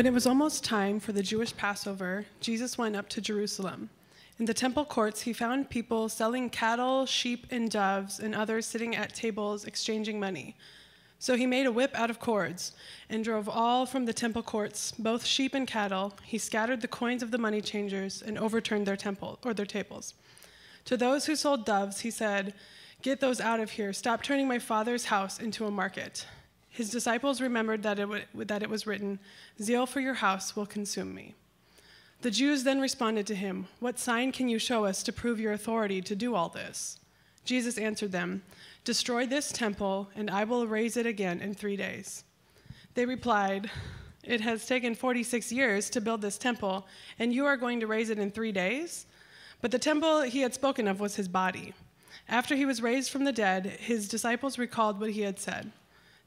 When it was almost time for the Jewish Passover, Jesus went up to Jerusalem. In the temple courts, he found people selling cattle, sheep, and doves, and others sitting at tables exchanging money. So he made a whip out of cords and drove all from the temple courts, both sheep and cattle. He scattered the coins of the money changers and overturned their temple or their tables. To those who sold doves, he said, "Get those out of here. Stop turning my father's house into a market." His disciples remembered that it, that it was written, Zeal for your house will consume me. The Jews then responded to him, What sign can you show us to prove your authority to do all this? Jesus answered them, Destroy this temple, and I will raise it again in three days. They replied, It has taken 46 years to build this temple, and you are going to raise it in three days? But the temple he had spoken of was his body. After he was raised from the dead, his disciples recalled what he had said.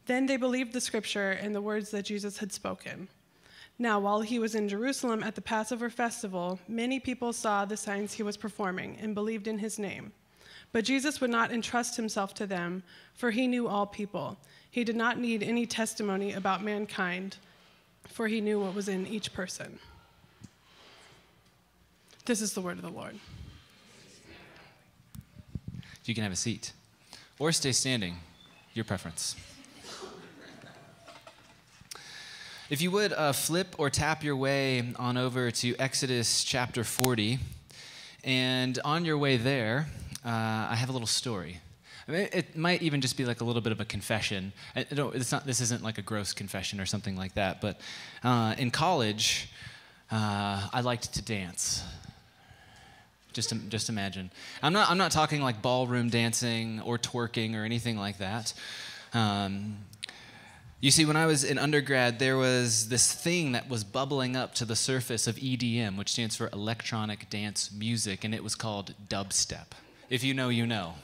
Then they believed the scripture and the words that Jesus had spoken. Now, while he was in Jerusalem at the Passover festival, many people saw the signs he was performing and believed in his name. But Jesus would not entrust himself to them, for he knew all people. He did not need any testimony about mankind, for he knew what was in each person. This is the word of the Lord. You can have a seat or stay standing, your preference. If you would uh, flip or tap your way on over to Exodus chapter 40, and on your way there, uh, I have a little story. I mean, it might even just be like a little bit of a confession. I it's not, this isn't like a gross confession or something like that, but uh, in college, uh, I liked to dance. Just, just imagine. I'm not, I'm not talking like ballroom dancing or twerking or anything like that. Um, you see, when I was in undergrad, there was this thing that was bubbling up to the surface of EDM, which stands for electronic dance music, and it was called dubstep. If you know, you know.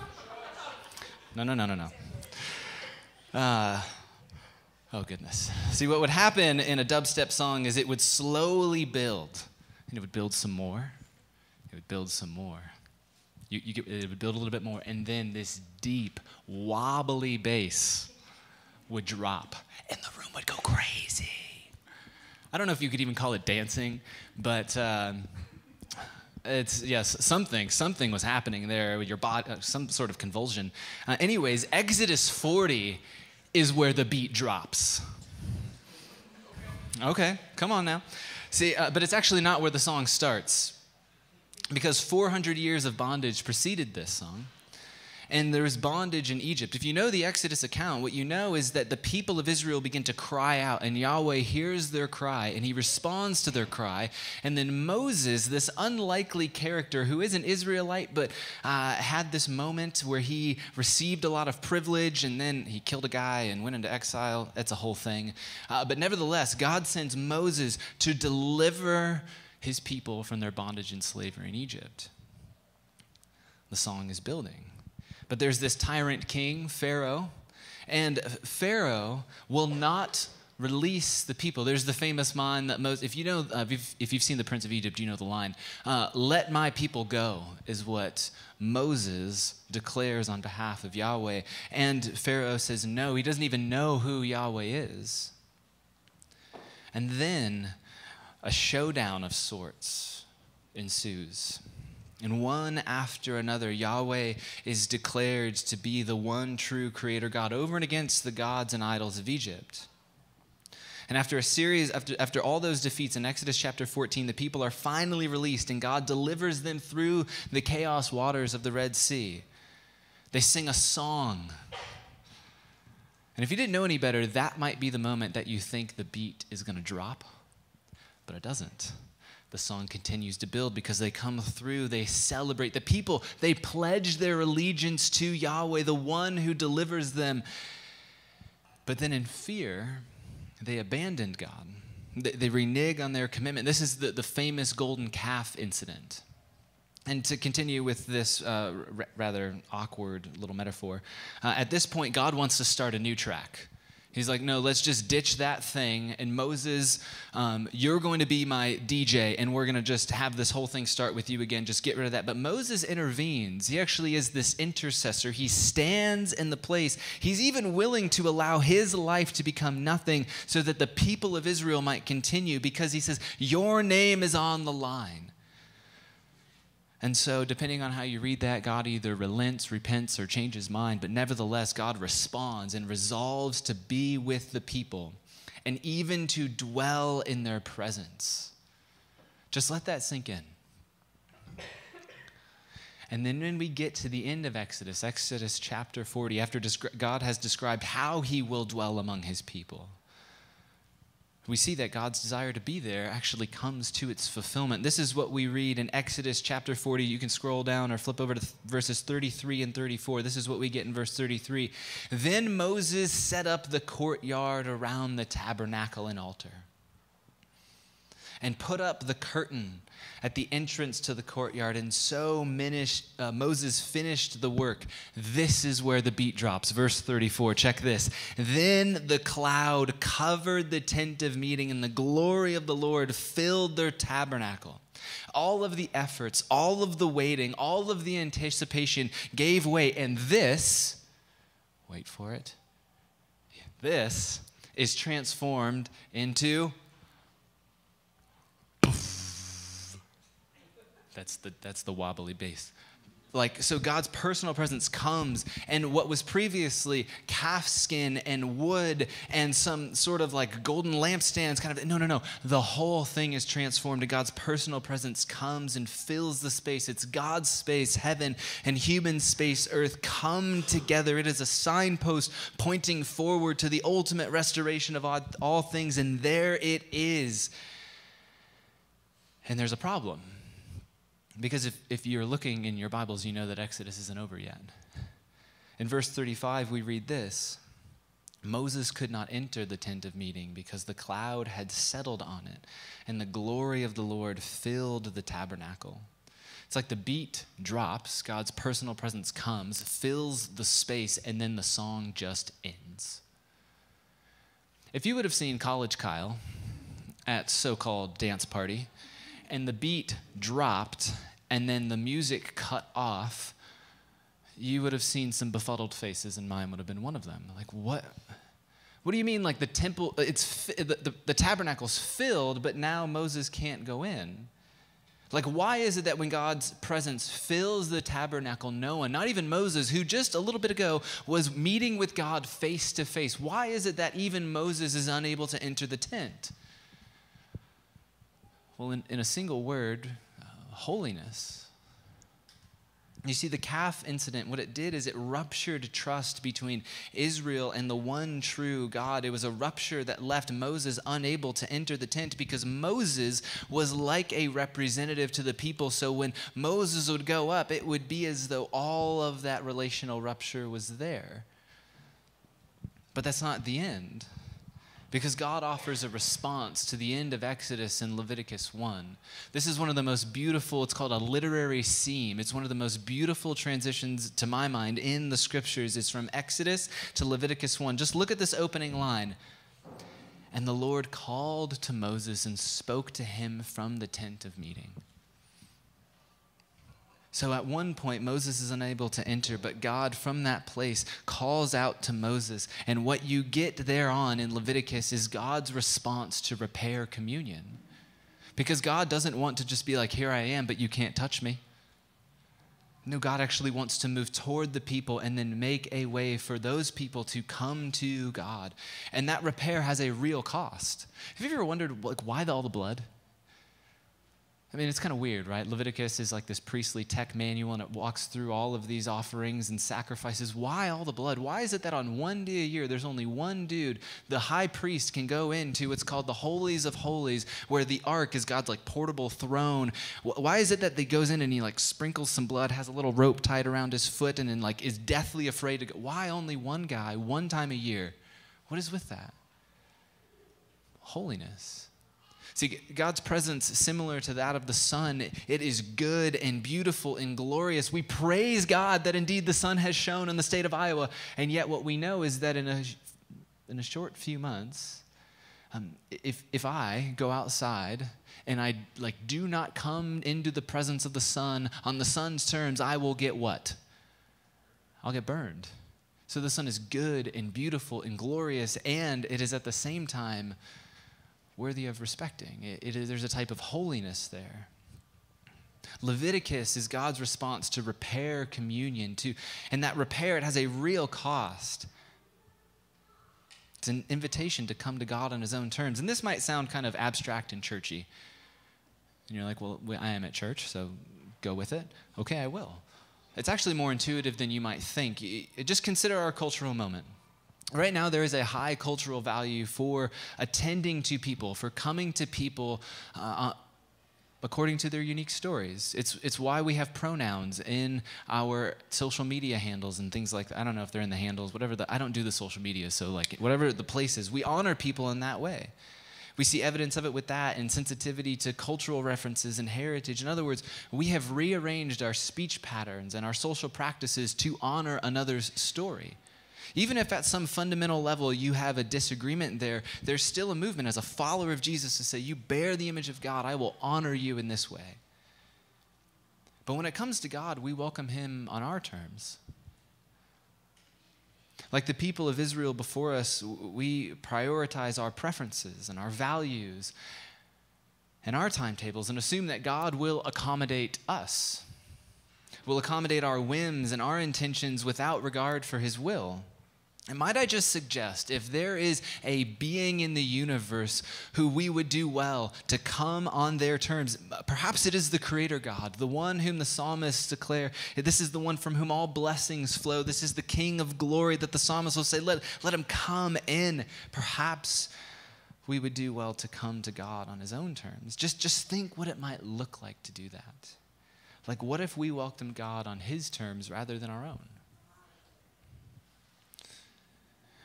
No, no, no, no, no. Uh, oh, goodness. See, what would happen in a dubstep song is it would slowly build, and it would build some more, it would build some more. You, you get, it would build a little bit more, and then this deep, wobbly bass would drop, and the room would go crazy. I don't know if you could even call it dancing, but um, it's yes, something, something was happening there with your body, uh, some sort of convulsion. Uh, anyways, Exodus 40 is where the beat drops. Okay, come on now. See, uh, but it's actually not where the song starts, because 400 years of bondage preceded this song and there was bondage in Egypt. If you know the Exodus account, what you know is that the people of Israel begin to cry out, and Yahweh hears their cry, and he responds to their cry. And then Moses, this unlikely character who is an Israelite, but uh, had this moment where he received a lot of privilege, and then he killed a guy and went into exile. That's a whole thing. Uh, but nevertheless, God sends Moses to deliver his people from their bondage and slavery in Egypt. The song is building. But there's this tyrant king, Pharaoh, and Pharaoh will not release the people. There's the famous line that most, if you know, uh, if, you've, if, you've, seen The Prince of Egypt, you know the line. Uh, Let my people go is what Moses declares on behalf of Yahweh. And Pharaoh says no, he doesn't even know who Yahweh is. And then a showdown of sorts ensues. And one after another, Yahweh is declared to be the one true creator God over and against the gods and idols of Egypt. And after a series, after, after all those defeats in Exodus chapter 14, the people are finally released and God delivers them through the chaos waters of the Red Sea. They sing a song. And if you didn't know any better, that might be the moment that you think the beat is going to drop, but it doesn't the song continues to build because they come through, they celebrate. The people, they pledge their allegiance to Yahweh, the one who delivers them. But then in fear, they abandoned God. They, they renege on their commitment. This is the, the famous golden calf incident. And to continue with this uh, rather awkward little metaphor, uh, at this point, God wants to start a new track. He's like, no, let's just ditch that thing. And Moses, um, you're going to be my DJ, and we're going to just have this whole thing start with you again. Just get rid of that. But Moses intervenes. He actually is this intercessor. He stands in the place. He's even willing to allow his life to become nothing so that the people of Israel might continue because he says, Your name is on the line. And so, depending on how you read that, God either relents, repents, or changes mind, but nevertheless, God responds and resolves to be with the people and even to dwell in their presence. Just let that sink in. And then when we get to the end of Exodus, Exodus chapter 40, after God has described how he will dwell among his people, we see that God's desire to be there actually comes to its fulfillment. This is what we read in Exodus chapter 40. You can scroll down or flip over to verses 33 and 34. This is what we get in verse 33. Then Moses set up the courtyard around the tabernacle and altar and put up the curtain at the entrance to the courtyard. And so uh, Moses finished the work. This is where the beat drops. Verse 34. Check this. Then the cloud covered the tent of meeting, and the glory of the Lord filled their tabernacle. All of the efforts, all of the waiting, all of the anticipation gave way. And this, wait for it, this is transformed into That's the, that's the wobbly bass. Like, so God's personal presence comes, and what was previously calf skin and wood and some sort of like golden lampstands, kind of, no, no, no. The whole thing is transformed, and God's personal presence comes and fills the space. It's God's space, heaven and human space, earth come together. It is a signpost pointing forward to the ultimate restoration of all, all things, and there it is. And there's a problem because if, if you're looking in your Bibles, you know that Exodus isn't over yet. In verse 35, we read this Moses could not enter the tent of meeting because the cloud had settled on it, and the glory of the Lord filled the tabernacle. It's like the beat drops, God's personal presence comes, fills the space, and then the song just ends. If you would have seen College Kyle at so called dance party, and the beat dropped and then the music cut off, you would have seen some befuddled faces, and mine would have been one of them. Like, what? What do you mean, like the temple, it's, the, the, the tabernacle's filled, but now Moses can't go in? Like, why is it that when God's presence fills the tabernacle, no one, not even Moses, who just a little bit ago was meeting with God face to face, why is it that even Moses is unable to enter the tent? Well, in, in a single word, uh, holiness. You see, the calf incident, what it did is it ruptured trust between Israel and the one true God. It was a rupture that left Moses unable to enter the tent because Moses was like a representative to the people. So when Moses would go up, it would be as though all of that relational rupture was there. But that's not the end because God offers a response to the end of Exodus in Leviticus 1. This is one of the most beautiful, it's called a literary seam. It's one of the most beautiful transitions, to my mind, in the scriptures. It's from Exodus to Leviticus 1. Just look at this opening line. And the Lord called to Moses and spoke to him from the tent of meeting. So at one point, Moses is unable to enter, but God from that place calls out to Moses. And what you get thereon in Leviticus is God's response to repair communion. Because God doesn't want to just be like, here I am, but you can't touch me. No, God actually wants to move toward the people and then make a way for those people to come to God. And that repair has a real cost. Have you ever wondered, like, why all the blood? I mean, it's kind of weird, right? Leviticus is like this priestly tech manual and it walks through all of these offerings and sacrifices. Why all the blood? Why is it that on one day a year there's only one dude, the high priest, can go into what's called the Holies of Holies, where the ark is God's like portable throne? Why is it that he goes in and he like sprinkles some blood, has a little rope tied around his foot, and then like is deathly afraid to go? Why only one guy, one time a year? What is with that? Holiness. See, God's presence, similar to that of the sun, it is good and beautiful and glorious. We praise God that indeed the sun has shone in the state of Iowa. And yet, what we know is that in a in a short few months, um, if, if I go outside and I like do not come into the presence of the sun on the sun's terms, I will get what? I'll get burned. So the sun is good and beautiful and glorious, and it is at the same time worthy of respecting. It, it there's a type of holiness there. Leviticus is God's response to repair communion, to, and that repair it has a real cost. It's an invitation to come to God on His own terms, and this might sound kind of abstract and churchy. And you're like, well, I am at church, so go with it. Okay, I will. It's actually more intuitive than you might think. Just consider our cultural moment. Right now, there is a high cultural value for attending to people, for coming to people uh, according to their unique stories. It's, it's why we have pronouns in our social media handles and things like that. I don't know if they're in the handles, whatever the, I don't do the social media, so like whatever the place is, we honor people in that way. We see evidence of it with that and sensitivity to cultural references and heritage. In other words, we have rearranged our speech patterns and our social practices to honor another's story. Even if at some fundamental level you have a disagreement there, there's still a movement as a follower of Jesus to say, You bear the image of God, I will honor you in this way. But when it comes to God, we welcome him on our terms. Like the people of Israel before us, we prioritize our preferences and our values and our timetables and assume that God will accommodate us, will accommodate our whims and our intentions without regard for his will. And might I just suggest if there is a being in the universe who we would do well to come on their terms, perhaps it is the Creator God, the one whom the psalmists declare, this is the one from whom all blessings flow. This is the King of glory that the psalmist will say, let, let him come in. Perhaps we would do well to come to God on his own terms. Just, just think what it might look like to do that. Like, what if we welcomed God on his terms rather than our own?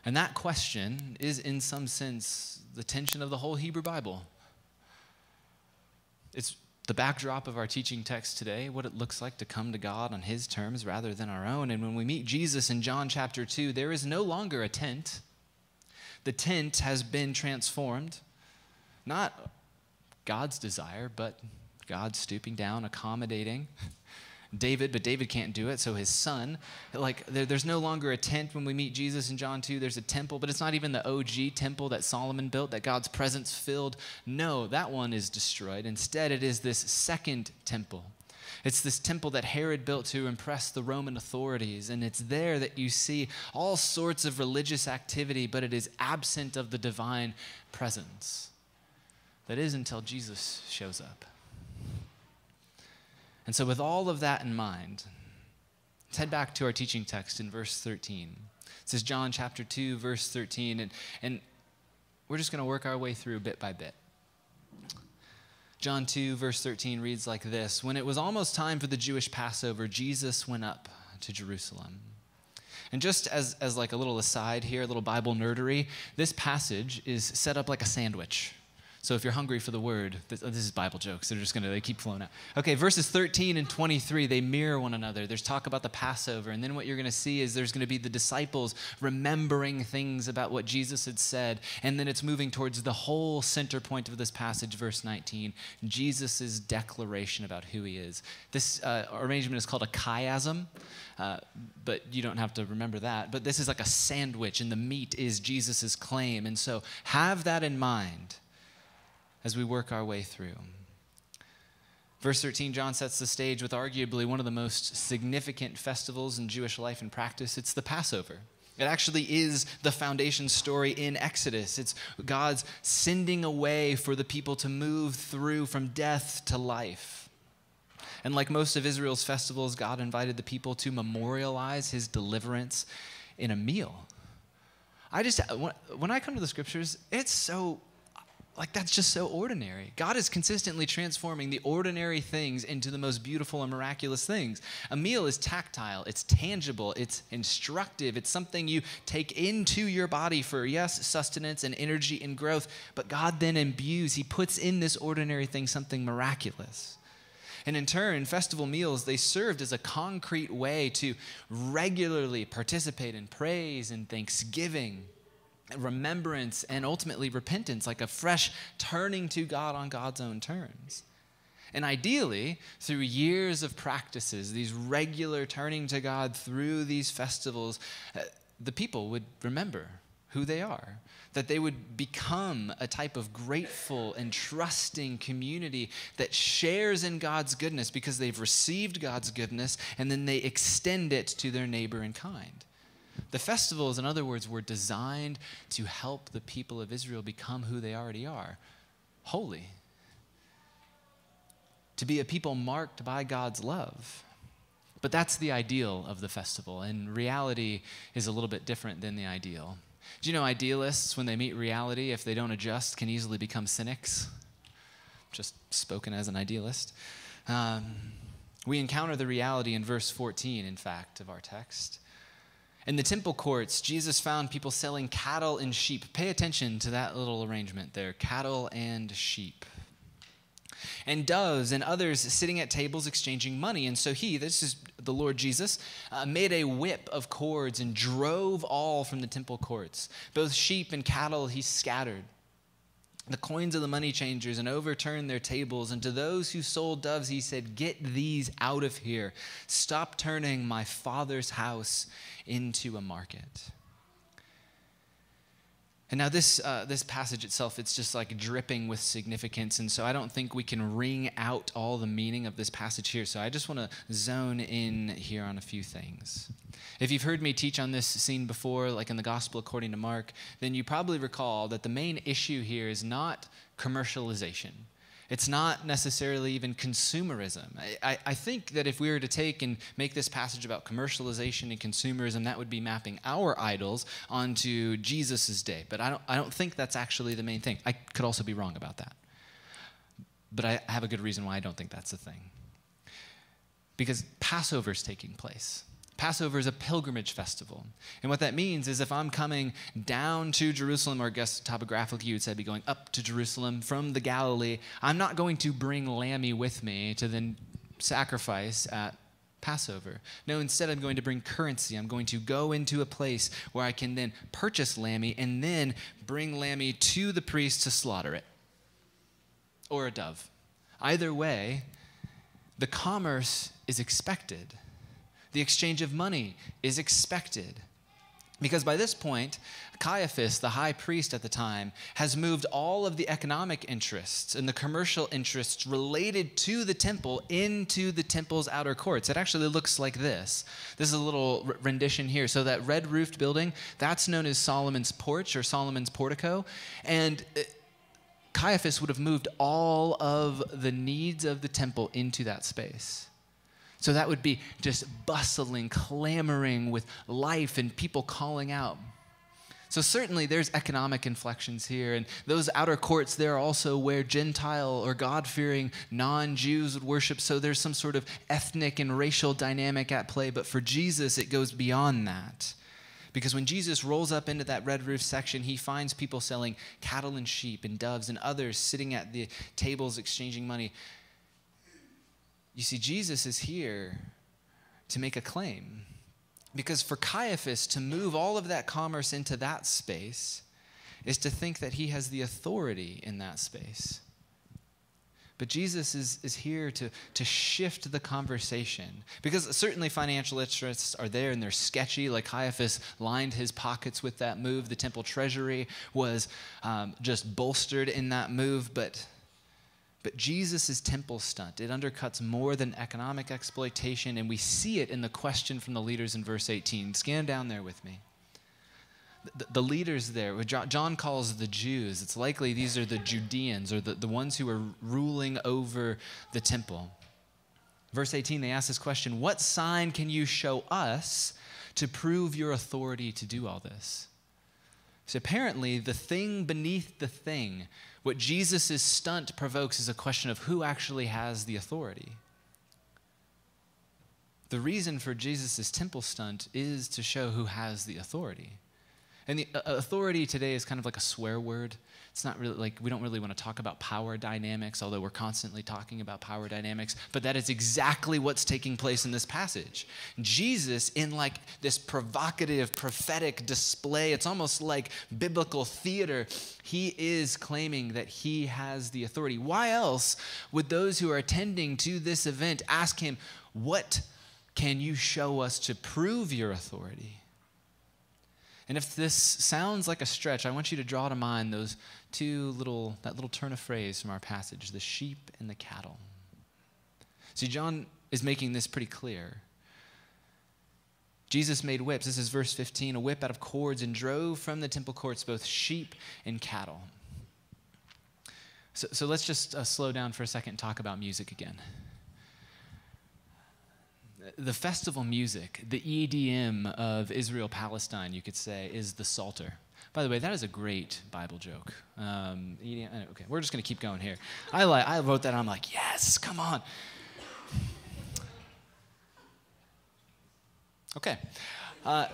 And that question is, in some sense, the tension of the whole Hebrew Bible. It's the backdrop of our teaching text today, what it looks like to come to God on His terms rather than our own. And when we meet Jesus in John chapter 2, there is no longer a tent. The tent has been transformed, not God's desire, but God stooping down, accommodating. David, but David can't do it, so his son. Like, there, there's no longer a tent when we meet Jesus in John 2. There's a temple, but it's not even the OG temple that Solomon built, that God's presence filled. No, that one is destroyed. Instead, it is this second temple. It's this temple that Herod built to impress the Roman authorities, and it's there that you see all sorts of religious activity, but it is absent of the divine presence. That is until Jesus shows up. And so, with all of that in mind, let's head back to our teaching text in verse 13. This is John chapter 2, verse 13, and, and we're just going to work our way through bit by bit. John 2, verse 13 reads like this When it was almost time for the Jewish Passover, Jesus went up to Jerusalem. And just as, as like a little aside here, a little Bible nerdery, this passage is set up like a sandwich. So if you're hungry for the word, this, oh, this is Bible jokes. They're just going to they keep flowing out. Okay, verses 13 and 23, they mirror one another. There's talk about the Passover. And then what you're going to see is there's going to be the disciples remembering things about what Jesus had said. And then it's moving towards the whole center point of this passage, verse 19, Jesus' declaration about who he is. This uh, arrangement is called a chiasm. Uh, but you don't have to remember that. But this is like a sandwich, and the meat is Jesus' claim. And so have that in mind as we work our way through. Verse 13, John sets the stage with arguably one of the most significant festivals in Jewish life and practice. It's the Passover. It actually is the foundation story in Exodus. It's God's sending away for the people to move through from death to life. And like most of Israel's festivals, God invited the people to memorialize his deliverance in a meal. I just, when I come to the scriptures, it's so like that's just so ordinary. God is consistently transforming the ordinary things into the most beautiful and miraculous things. A meal is tactile, it's tangible, it's instructive, it's something you take into your body for, yes, sustenance and energy and growth, but God then imbues, He puts in this ordinary thing something miraculous. And in turn, festival meals, they served as a concrete way to regularly participate in praise and thanksgiving remembrance and ultimately repentance, like a fresh turning to God on God's own terms. And ideally, through years of practices, these regular turning to God through these festivals, uh, the people would remember who they are, that they would become a type of grateful and trusting community that shares in God's goodness because they've received God's goodness and then they extend it to their neighbor and kind. The festivals, in other words, were designed to help the people of Israel become who they already are holy, to be a people marked by God's love. But that's the ideal of the festival, and reality is a little bit different than the ideal. Do you know idealists, when they meet reality, if they don't adjust, can easily become cynics? Just spoken as an idealist. Um, we encounter the reality in verse 14, in fact, of our text. In the temple courts, Jesus found people selling cattle and sheep. Pay attention to that little arrangement there cattle and sheep and doves and others sitting at tables exchanging money. And so he, this is the Lord Jesus, uh, made a whip of cords and drove all from the temple courts. Both sheep and cattle he scattered. The coins of the money changers and overturned their tables. And to those who sold doves, he said, Get these out of here. Stop turning my father's house into a market. And now this uh, this passage itself, it's just like dripping with significance, and so I don't think we can wring out all the meaning of this passage here. So I just want to zone in here on a few things. If you've heard me teach on this scene before, like in the Gospel according to Mark, then you probably recall that the main issue here is not commercialization. It's not necessarily even consumerism. I, I, think that if we were to take and make this passage about commercialization and consumerism, that would be mapping our idols onto Jesus' day. But I don't, I don't think that's actually the main thing. I could also be wrong about that. But I have a good reason why I don't think that's the thing. Because Passover is taking place. Passover is a pilgrimage festival. And what that means is if I'm coming down to Jerusalem, or I guess topographically you would say I'd be going up to Jerusalem from the Galilee, I'm not going to bring lammy with me to then sacrifice at Passover. No, instead, I'm going to bring currency. I'm going to go into a place where I can then purchase lammy and then bring lammy to the priest to slaughter it or a dove. Either way, the commerce is expected the exchange of money is expected. Because by this point, Caiaphas, the high priest at the time, has moved all of the economic interests and the commercial interests related to the temple into the temple's outer courts. It actually looks like this. This is a little rendition here. So, that red roofed building, that's known as Solomon's porch or Solomon's portico. And uh, Caiaphas would have moved all of the needs of the temple into that space. So that would be just bustling, clamoring with life and people calling out. So, certainly, there's economic inflections here. And those outer courts there are also where Gentile or God fearing non Jews would worship. So, there's some sort of ethnic and racial dynamic at play. But for Jesus, it goes beyond that. Because when Jesus rolls up into that red roof section, he finds people selling cattle and sheep and doves and others sitting at the tables exchanging money. You see, Jesus is here to make a claim. Because for Caiaphas to move all of that commerce into that space is to think that he has the authority in that space. But Jesus is, is here to, to shift the conversation. Because certainly financial interests are there and they're sketchy. Like Caiaphas lined his pockets with that move. The temple treasury was um, just bolstered in that move. But but Jesus' temple stunt, it undercuts more than economic exploitation, and we see it in the question from the leaders in verse 18. Scan down there with me. The, the leaders there, John calls the Jews, it's likely these are the Judeans, or the, the ones who are ruling over the temple. Verse 18, they ask this question What sign can you show us to prove your authority to do all this? So apparently, the thing beneath the thing what Jesus' stunt provokes is a question of who actually has the authority. The reason for Jesus' temple stunt is to show who has the authority. And the uh, authority today is kind of like a swear word. It's not really like we don't really want to talk about power dynamics, although we're constantly talking about power dynamics. But that is exactly what's taking place in this passage. Jesus, in like this provocative, prophetic display, it's almost like biblical theater, he is claiming that he has the authority. Why else would those who are attending to this event ask him, What can you show us to prove your authority? And if this sounds like a stretch, I want you to draw to mind those two little, that little turn of phrase from our passage the sheep and the cattle. See, John is making this pretty clear. Jesus made whips. This is verse 15 a whip out of cords and drove from the temple courts both sheep and cattle. So, so let's just uh, slow down for a second and talk about music again the festival music, the EDM of Israel Palestine, you could say, is the Psalter. By the way, that is a great Bible joke. Um, EDM, okay, we're just going to keep going here. I, like, I wrote that, I'm like, yes, come on. Okay. Uh,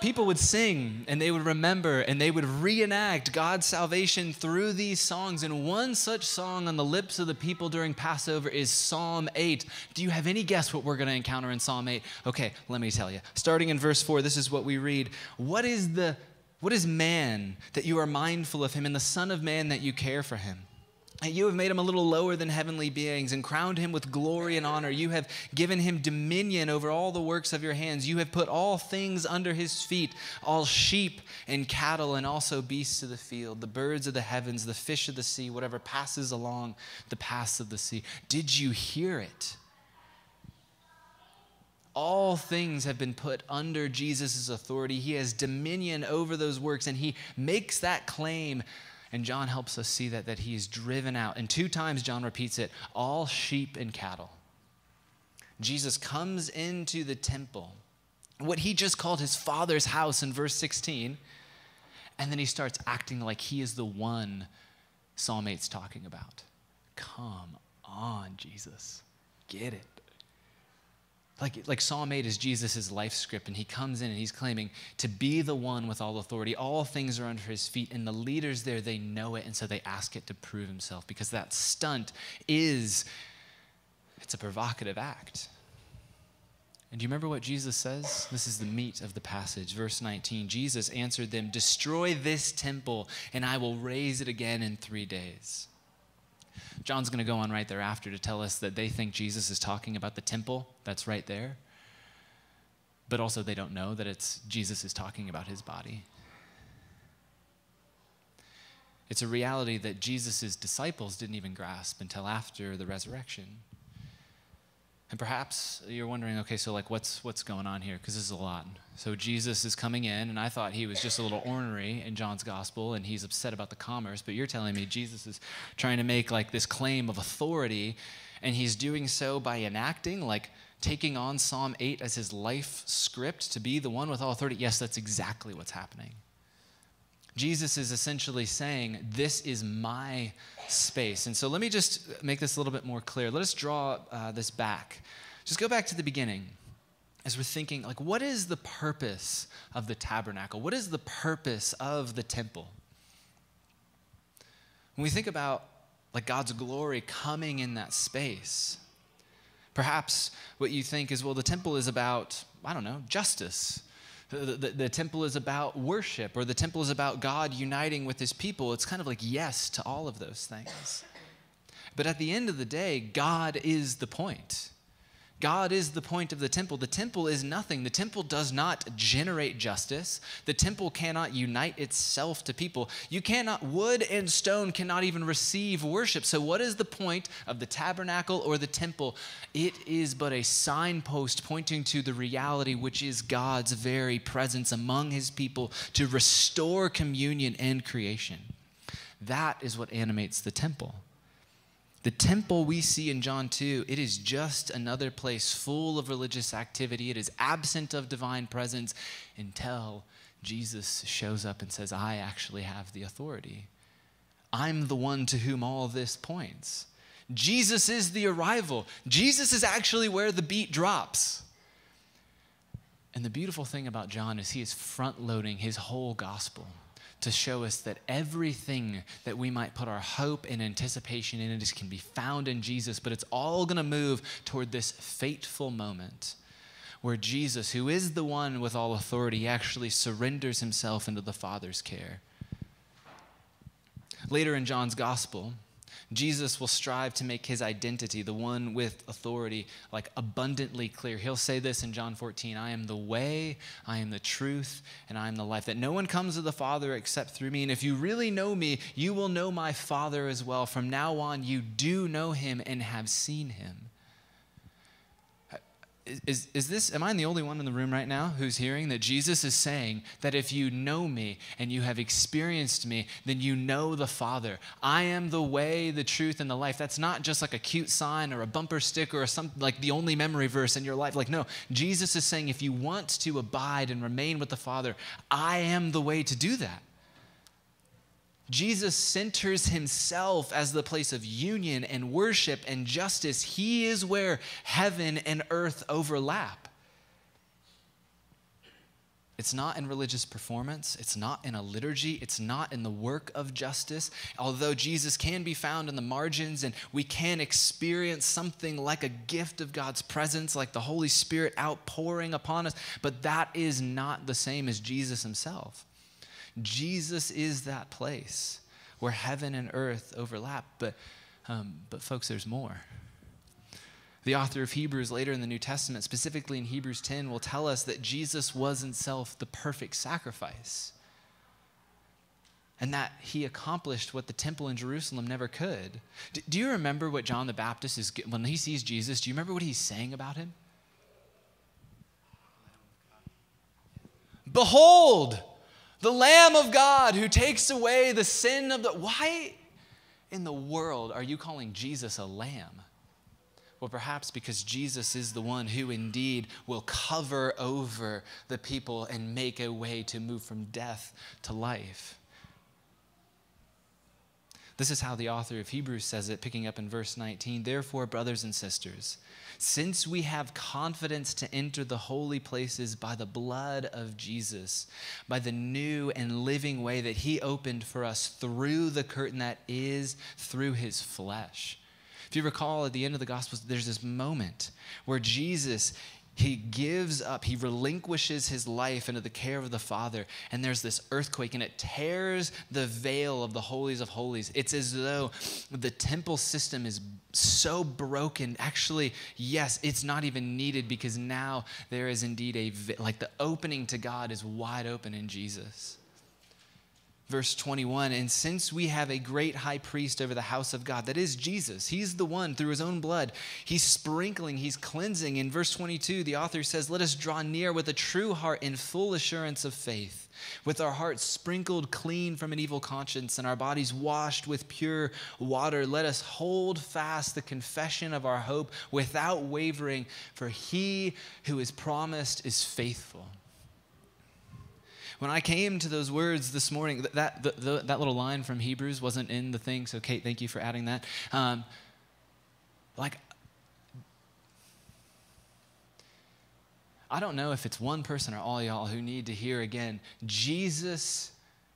people would sing and they would remember and they would reenact God's salvation through these songs. And one such song on the lips of the people during Passover is Psalm 8. Do you have any guess what we're going to encounter in Psalm 8? Okay, let me tell you. Starting in verse 4, this is what we read. What is the what is man that you are mindful of him and the son of man that you care for him? You have made him a little lower than heavenly beings and crowned him with glory and honor. You have given him dominion over all the works of your hands. You have put all things under his feet all sheep and cattle, and also beasts of the field, the birds of the heavens, the fish of the sea, whatever passes along the paths of the sea. Did you hear it? All things have been put under Jesus' authority. He has dominion over those works, and he makes that claim and John helps us see that, that he is driven out. And two times John repeats it all sheep and cattle. Jesus comes into the temple, what he just called his father's house in verse 16, and then he starts acting like he is the one Psalm 8's talking about. Come on, Jesus. Get it like, like Psalm 8 is Jesus' life script, and he comes in and he's claiming to be the one with all authority. All things are under his feet, and the leaders there, they know it, and so they ask it to prove himself because that stunt is, it's a provocative act. And do you remember what Jesus says? This is the meat of the passage. Verse 19 Jesus answered them, Destroy this temple, and I will raise it again in three days. John's going to go on right thereafter to tell us that they think Jesus is talking about the temple that's right there. But also, they don't know that it's Jesus is talking about his body. It's a reality that Jesus' disciples didn't even grasp until after the resurrection. And perhaps you're wondering, okay, so like what's what's going on here? Because this is a lot. So Jesus is coming in, and I thought he was just a little ornery in John's gospel, and he's upset about the commerce. But you're telling me Jesus is trying to make like this claim of authority, and he's doing so by enacting, like taking on Psalm 8 as his life script to be the one with all authority. Yes, that's exactly what's happening. Jesus is essentially saying, This is my space. And so let me just make this a little bit more clear. Let us draw uh, this back. Just go back to the beginning as we're thinking, like, what is the purpose of the tabernacle? What is the purpose of the temple? When we think about like God's glory coming in that space, perhaps what you think is, well, the temple is about, I don't know, justice the, the, the, temple is about worship or the temple is about God uniting with his people. It's kind of like yes to all of those things. But at the end of the day, God is the point. God is the point of the temple. The temple is nothing. The temple does not generate justice. The temple cannot unite itself to people. You cannot, wood and stone cannot even receive worship. So, what is the point of the tabernacle or the temple? It is but a signpost pointing to the reality, which is God's very presence among his people to restore communion and creation. That is what animates the temple. The temple we see in John 2, it is just another place full of religious activity. It is absent of divine presence until Jesus shows up and says, I actually have the authority. I'm the one to whom all this points. Jesus is the arrival. Jesus is actually where the beat drops. And the beautiful thing about John is he is front loading his whole gospel to show us that everything that we might put our hope and anticipation in it can be found in Jesus, but it's all going to move toward this fateful moment where Jesus, who is the one with all authority, actually surrenders himself into the Father's care. Later in John's gospel, Jesus will strive to make his identity, the one with authority, like abundantly clear. He'll say this in John 14 I am the way, I am the truth, and I am the life. That no one comes to the Father except through me. And if you really know me, you will know my Father as well. From now on, you do know him and have seen him is, is this, am I the only one in the room right now who's hearing that Jesus is saying that if you know me and you have experienced me, then you know the Father? I am the way, the truth, and the life. That's not just like a cute sign or a bumper sticker or something like the only memory verse in your life. Like, no, Jesus is saying if you want to abide and remain with the Father, I am the way to do that. Jesus centers himself as the place of union and worship and justice. He is where heaven and earth overlap. It's not in religious performance. It's not in a liturgy. It's not in the work of justice. Although Jesus can be found in the margins and we can experience something like a gift of God's presence, like the Holy Spirit outpouring upon us, but that is not the same as Jesus himself. Jesus is that place where heaven and earth overlap. But, um, but folks, there's more. The author of Hebrews later in the New Testament, specifically in Hebrews 10, will tell us that Jesus was himself the perfect sacrifice and that he accomplished what the temple in Jerusalem never could. Do, you remember what John the Baptist is, when he sees Jesus, do you remember what he's saying about him? Behold, the Lamb of God who takes away the sin of the. Why in the world are you calling Jesus a lamb? Well, perhaps because Jesus is the one who indeed will cover over the people and make a way to move from death to life. This is how the author of Hebrews says it, picking up in verse 19. Therefore, brothers and sisters, since we have confidence to enter the holy places by the blood of Jesus, by the new and living way that he opened for us through the curtain that is through his flesh. If you recall at the end of the Gospels, there's this moment where Jesus he gives up, he relinquishes his life into the care of the Father, and there's this earthquake, and it tears the veil of the holies of holies. It's as though the temple system is so broken. Actually, yes, it's not even needed because now there is indeed a, like the opening to God is wide open in Jesus verse 21 and since we have a great high priest over the house of god that is jesus he's the one through his own blood he's sprinkling he's cleansing. In verse 22 the author says let us draw near with a true heart in full assurance of faith with our hearts sprinkled clean from an evil conscience and our bodies washed with pure water. Let us hold fast the confession of our hope without wavering for he who is promised is faithful when I came to those words this morning, that, that, the, that little line from Hebrews wasn't in the thing, so Kate, thank you for adding that. Um, like, I don't know if it's one person or all y'all who need to hear again Jesus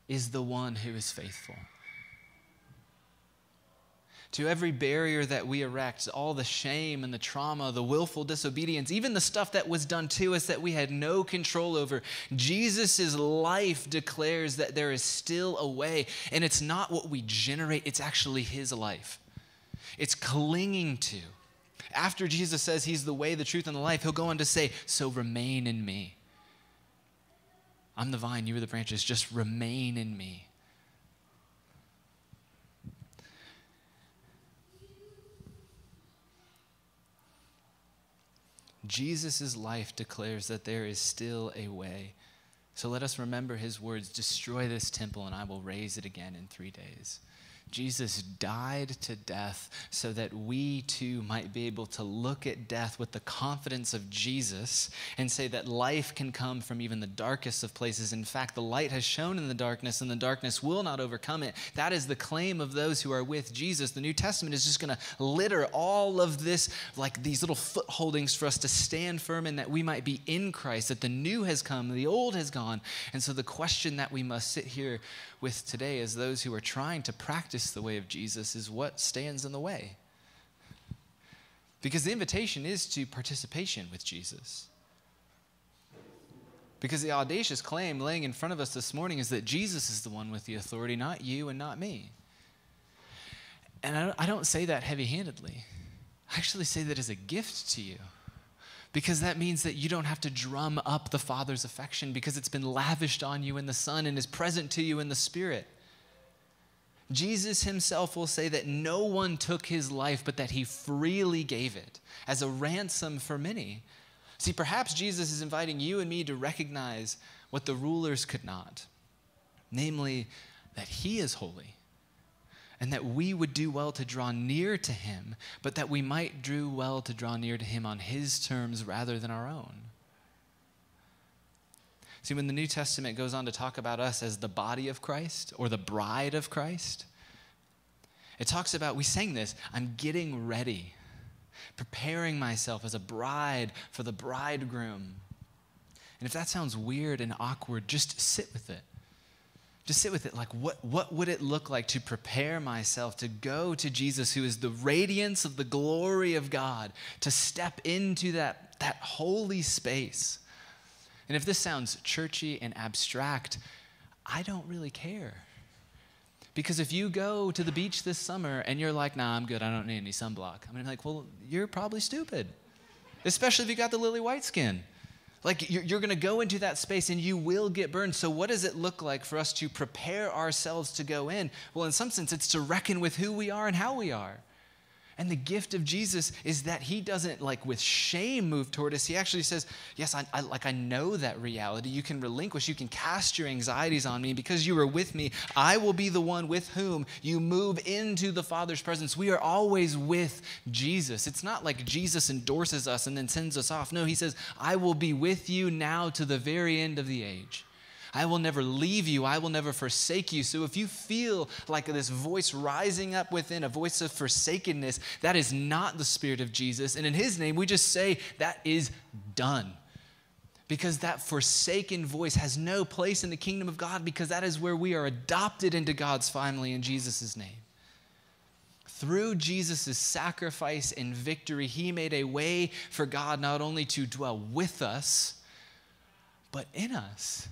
is the one who is faithful to every barrier that we erect, all the shame and the trauma, the willful disobedience, even the stuff that was done to us that we had no control over. Jesus' life declares that there is still a way, and it's not what we generate, it's actually his life. It's clinging to. After Jesus says he's the way, the truth, and the life, he'll go on to say, So remain in me. I'm the vine, you are the branches, just remain in me. Jesus' life declares that there is still a way. So let us remember his words destroy this temple, and I will raise it again in three days. Jesus died to death so that we too might be able to look at death with the confidence of Jesus and say that life can come from even the darkest of places. In fact, the light has shone in the darkness and the darkness will not overcome it. That is the claim of those who are with Jesus. The New Testament is just going to litter all of this, like these little footholdings for us to stand firm in that we might be in Christ, that the new has come, the old has gone. And so the question that we must sit here with today is those who are trying to practice the way of Jesus is what stands in the way. Because the invitation is to participation with Jesus. Because the audacious claim laying in front of us this morning is that Jesus is the one with the authority, not you and not me. And I don't say that heavy handedly. I actually say that as a gift to you because that means that you don't have to drum up the Father's affection because it's been lavished on you in the Son and is present to you in the Spirit. Jesus himself will say that no one took his life, but that he freely gave it as a ransom for many. See, perhaps Jesus is inviting you and me to recognize what the rulers could not namely, that he is holy and that we would do well to draw near to him, but that we might do well to draw near to him on his terms rather than our own. See, when the New Testament goes on to talk about us as the body of Christ or the bride of Christ, it talks about, we sang this, I'm getting ready, preparing myself as a bride for the bridegroom. And if that sounds weird and awkward, just sit with it. Just sit with it. Like, what, what would it look like to prepare myself to go to Jesus, who is the radiance of the glory of God, to step into that, that holy space? And if this sounds churchy and abstract, I don't really care. Because if you go to the beach this summer and you're like, nah, I'm good, I don't need any sunblock, I'm mean, like, well, you're probably stupid, especially if you got the lily white skin. Like you're, to go into that space and you will get burned. So, what does it look like for us to prepare ourselves to go in? Well, in some sense, it's to reckon with who we are and how we are. And the gift of Jesus is that he doesn't like with shame move toward us. He actually says, Yes, I, I, like I know that reality. You can relinquish, you can cast your anxieties on me because you are with me. I will be the one with whom you move into the Father's presence. We are always with Jesus. It's not like Jesus endorses us and then sends us off. No, he says, I will be with you now to the very end of the age. I will never leave you. I will never forsake you. So if you feel like this voice rising up within, a voice of forsakenness, that is not the Spirit of Jesus. And in His name, we just say that is done. Because that forsaken voice has no place in the kingdom of God, because that is where we are adopted into God's family in Jesus' name. Through Jesus' sacrifice and victory, He made a way for God not only to dwell with us, but in us.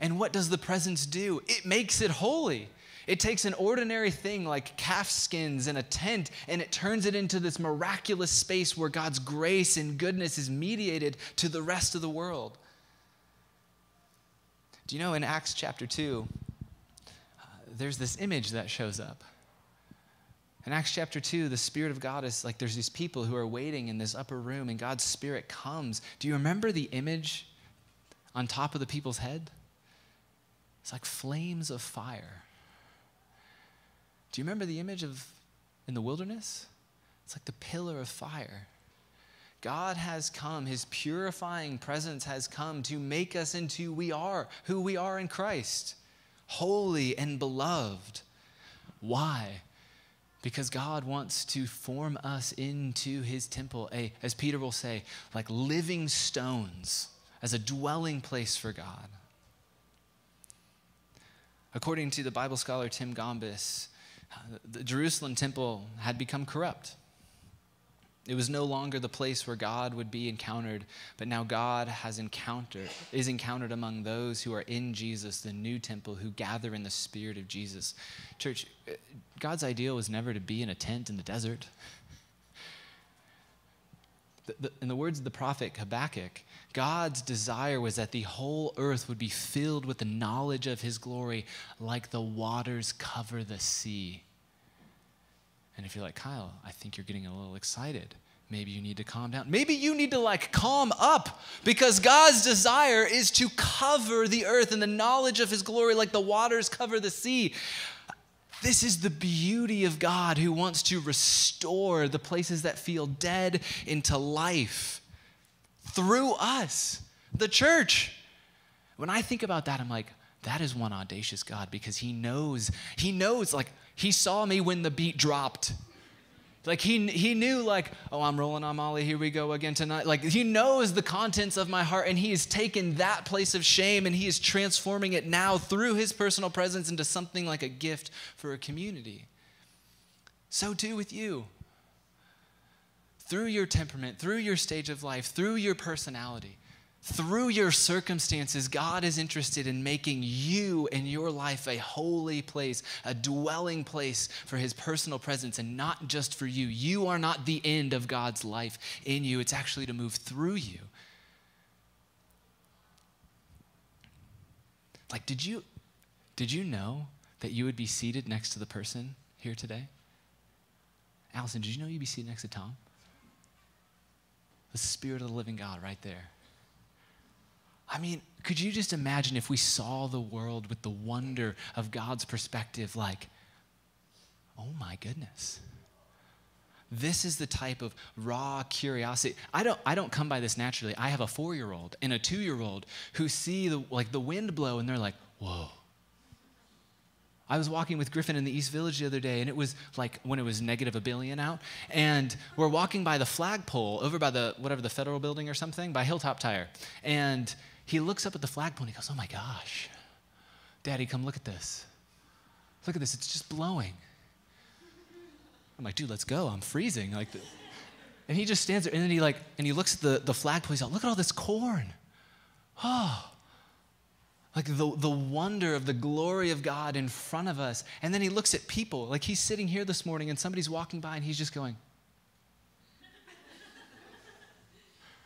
And what does the presence do? It makes it holy. It takes an ordinary thing like calf skins and a tent and it turns it into this miraculous space where God's grace and goodness is mediated to the rest of the world. Do you know in Acts chapter 2, uh, there's this image that shows up. In Acts chapter 2, the Spirit of God is like there's these people who are waiting in this upper room and God's Spirit comes. Do you remember the image on top of the people's head? It's like flames of fire. Do you remember the image of in the wilderness? It's like the pillar of fire. God has come, his purifying presence has come to make us into we are, who we are in Christ, holy and beloved. Why? Because God wants to form us into his temple, a, as Peter will say, like living stones, as a dwelling place for God. According to the Bible scholar Tim Gombis, the Jerusalem temple had become corrupt. It was no longer the place where God would be encountered, but now God has encountered is encountered among those who are in Jesus, the new temple, who gather in the spirit of Jesus. Church, eh, God's ideal was never to be in a tent in the desert. In the words of the prophet Habakkuk, God's desire was that the whole earth would be filled with the knowledge of his glory like the waters cover the sea. And if you're like, Kyle, I think you're getting a little excited. Maybe you need to calm down. Maybe you need to like calm up because God's desire is to cover the earth in the knowledge of his glory like the waters cover the sea. This is the beauty of God who wants to restore the places that feel dead into life through us, the church. When I think about that, I'm like, that is one audacious God because he knows, he knows, like, he saw me when the beat dropped. Like he, he knew, like, oh, I'm rolling on Molly, here we go again tonight. Like he knows the contents of my heart, and he has taken that place of shame and he is transforming it now through his personal presence into something like a gift for a community. So too with you. Through your temperament, through your stage of life, through your personality, through your circumstances, God is interested in making you and your life a holy place, a dwelling place for His personal presence, and not just for you. You are not the end of God's life in you, it's actually to move through you. Like, did you, did you know that you would be seated next to the person here today? Allison, did you know you'd be seated next to Tom? The Spirit of the living God right there. I mean, could you just imagine if we saw the world with the wonder of God's perspective, like, oh my goodness. This is the type of raw curiosity. I don't, I don't come by this naturally. I have a four year old and a two year old who see the, like the wind blow and they're like, whoa. I was walking with Griffin in the East Village the other day, and it was like when it was negative a billion out. And we're walking by the flagpole over by the whatever the federal building or something by Hilltop Tire. And he looks up at the flagpole and he goes, Oh my gosh, Daddy, come look at this. Look at this, it's just blowing. I'm like, dude, let's go. I'm freezing. Like, the, and he just stands there, and then he like, and he looks at the, the flagpole. He's like, look at all this corn. Oh, like the, the wonder of the glory of God in front of us. And then he looks at people. Like he's sitting here this morning, and somebody's walking by, and he's just going.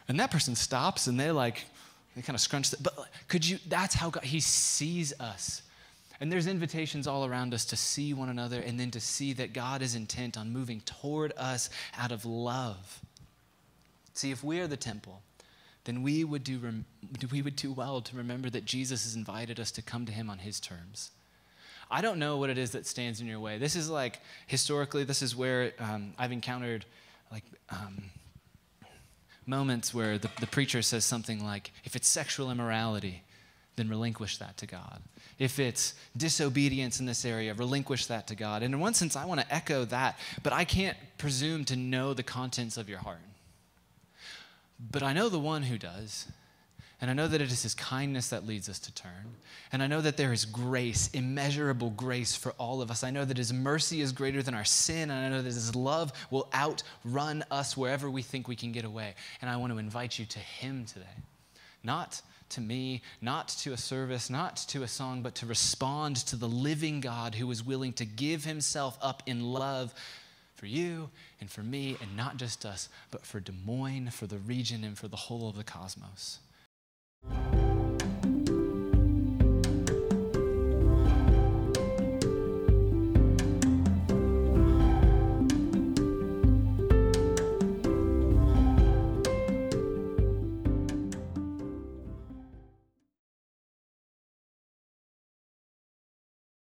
and that person stops, and they like they kind of scrunch that. But could you, that's how God, He sees us. And there's invitations all around us to see one another and then to see that God is intent on moving toward us out of love. See, if we are the temple, then we would do, we would do well to remember that Jesus has invited us to come to him on his terms. I don't know what it is that stands in your way. This is like, historically, this is where um, I've encountered like um, moments where the, the preacher says something like, if it's sexual immorality, then relinquish that to God. If it's disobedience in this area, relinquish that to God. And in one sense, I want to echo that, but I can't presume to know the contents of your heart. But I know the one who does. And I know that it is His kindness that leads us to turn. And I know that there is grace, immeasurable grace for all of us. I know that His mercy is greater than our sin. And I know that His love will outrun us wherever we think we can get away. And I want to invite you to Him today. Not to me, not to a service, not to a song, but to respond to the living God who is willing to give Himself up in love for you and for me, and not just us, but for Des Moines, for the region, and for the whole of the cosmos you